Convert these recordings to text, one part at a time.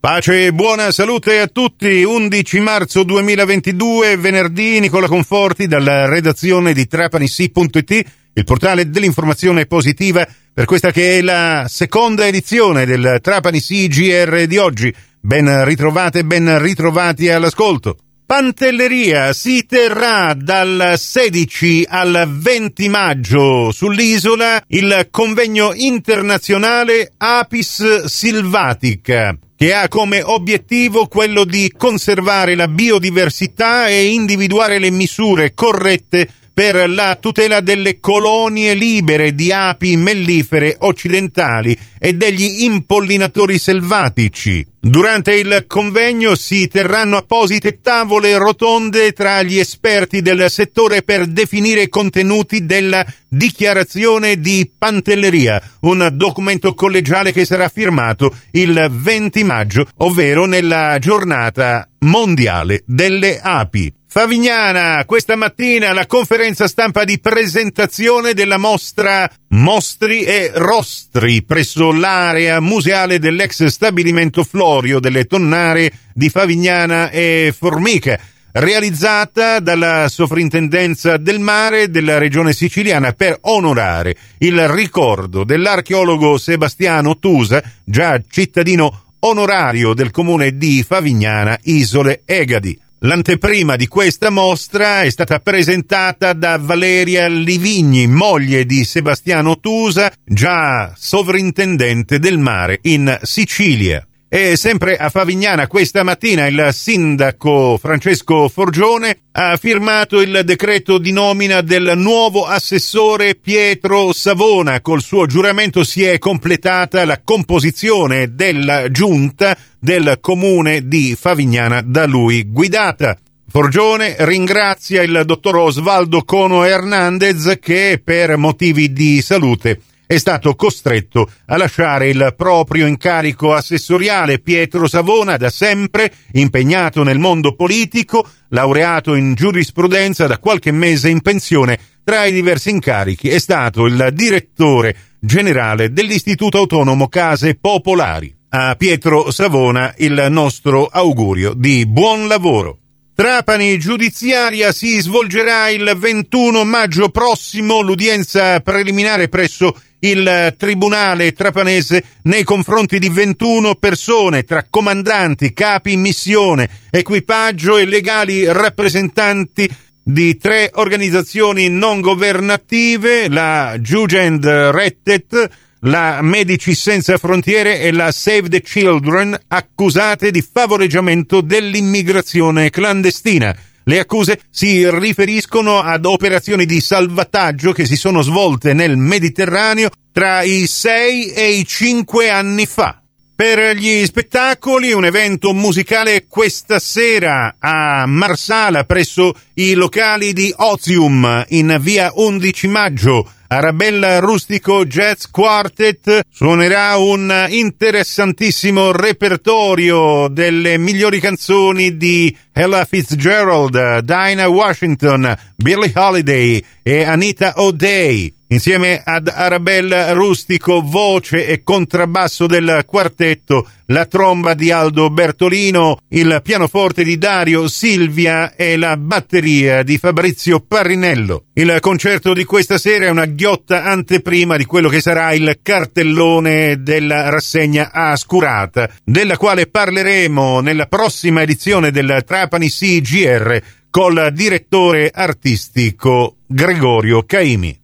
Pace e buona salute a tutti. 11 marzo 2022, venerdì, Nicola Conforti dalla redazione di trapanissi.it, il portale dell'informazione positiva per questa che è la seconda edizione del Trapani GR di oggi. Ben ritrovate, ben ritrovati all'ascolto. Pantelleria si terrà dal 16 al 20 maggio sull'isola il convegno internazionale Apis Silvatica che ha come obiettivo quello di conservare la biodiversità e individuare le misure corrette per la tutela delle colonie libere di api mellifere occidentali e degli impollinatori selvatici. Durante il convegno si terranno apposite tavole rotonde tra gli esperti del settore per definire i contenuti della dichiarazione di Pantelleria, un documento collegiale che sarà firmato il 20 maggio, ovvero nella giornata mondiale delle api. Favignana, questa mattina la conferenza stampa di presentazione della mostra Mostri e Rostri presso l'area museale dell'ex stabilimento Florio delle Tonnare di Favignana e Formica realizzata dalla Sovrintendenza del Mare della Regione Siciliana per onorare il ricordo dell'archeologo Sebastiano Tusa, già cittadino onorario del comune di Favignana, Isole Egadi. L'anteprima di questa mostra è stata presentata da Valeria Livigni, moglie di Sebastiano Tusa, già sovrintendente del mare in Sicilia. E sempre a Favignana questa mattina il sindaco Francesco Forgione ha firmato il decreto di nomina del nuovo assessore Pietro Savona. Col suo giuramento si è completata la composizione della giunta del comune di Favignana da lui guidata. Forgione ringrazia il dottor Osvaldo Cono Hernandez che per motivi di salute è stato costretto a lasciare il proprio incarico assessoriale. Pietro Savona, da sempre impegnato nel mondo politico, laureato in giurisprudenza da qualche mese in pensione, tra i diversi incarichi è stato il direttore generale dell'Istituto Autonomo Case Popolari. A Pietro Savona il nostro augurio di buon lavoro. Trapani giudiziaria si svolgerà il 21 maggio prossimo l'udienza preliminare presso il tribunale trapanese nei confronti di 21 persone tra comandanti, capi missione, equipaggio e legali rappresentanti di tre organizzazioni non governative, la Jugend Rettet, la Medici Senza Frontiere e la Save the Children, accusate di favoreggiamento dell'immigrazione clandestina. Le accuse si riferiscono ad operazioni di salvataggio che si sono svolte nel Mediterraneo tra i 6 e i 5 anni fa. Per gli spettacoli, un evento musicale questa sera a Marsala presso i locali di Ozium in via 11 maggio. Arabella Rustico Jazz Quartet suonerà un interessantissimo repertorio delle migliori canzoni di Ella Fitzgerald, Dinah Washington, Billie Holiday e Anita O'Day. Insieme ad Arabella Rustico, voce e contrabbasso del quartetto, la tromba di Aldo Bertolino, il pianoforte di Dario Silvia e la batteria di Fabrizio Parrinello. Il concerto di questa sera è una ghiotta anteprima di quello che sarà il cartellone della rassegna Ascurata, della quale parleremo nella prossima edizione del Trapani CGR col direttore artistico Gregorio Caimi.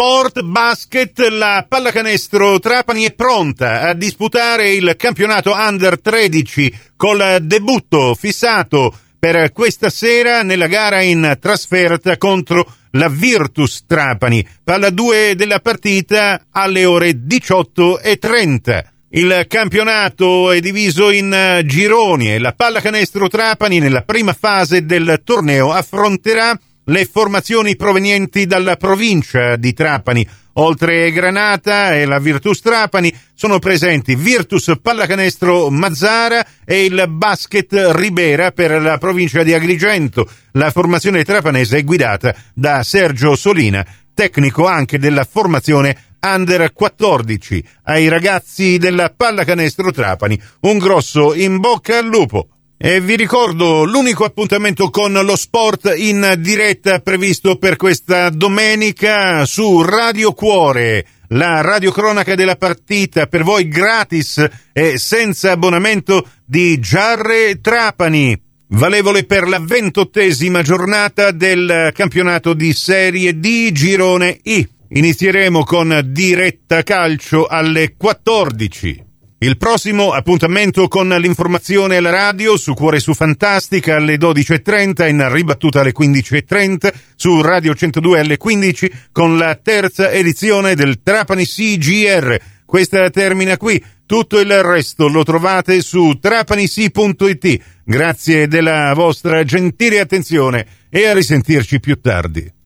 Sport basket, la pallacanestro Trapani è pronta a disputare il campionato under 13 col debutto fissato per questa sera nella gara in trasferta contro la Virtus Trapani. Palla 2 della partita alle ore 18.30. Il campionato è diviso in gironi e la pallacanestro Trapani nella prima fase del torneo affronterà le formazioni provenienti dalla provincia di Trapani. Oltre Granata e la Virtus Trapani sono presenti Virtus Pallacanestro Mazzara e il Basket Ribera per la provincia di Agrigento. La formazione trapanese è guidata da Sergio Solina, tecnico anche della formazione Under 14. Ai ragazzi della pallacanestro Trapani, un grosso in bocca al lupo. E vi ricordo l'unico appuntamento con lo sport in diretta previsto per questa domenica su Radio Cuore, la radiocronaca della partita per voi gratis e senza abbonamento di Giarre Trapani, valevole per la ventottesima giornata del campionato di Serie D Girone I. Inizieremo con diretta calcio alle 14. Il prossimo appuntamento con l'informazione alla radio su Cuore su Fantastica alle 12.30, in ribattuta alle 15.30, su Radio 102 alle 15 con la terza edizione del Trapani CGR. Questa termina qui, tutto il resto lo trovate su trapanisi.it. Grazie della vostra gentile attenzione e a risentirci più tardi.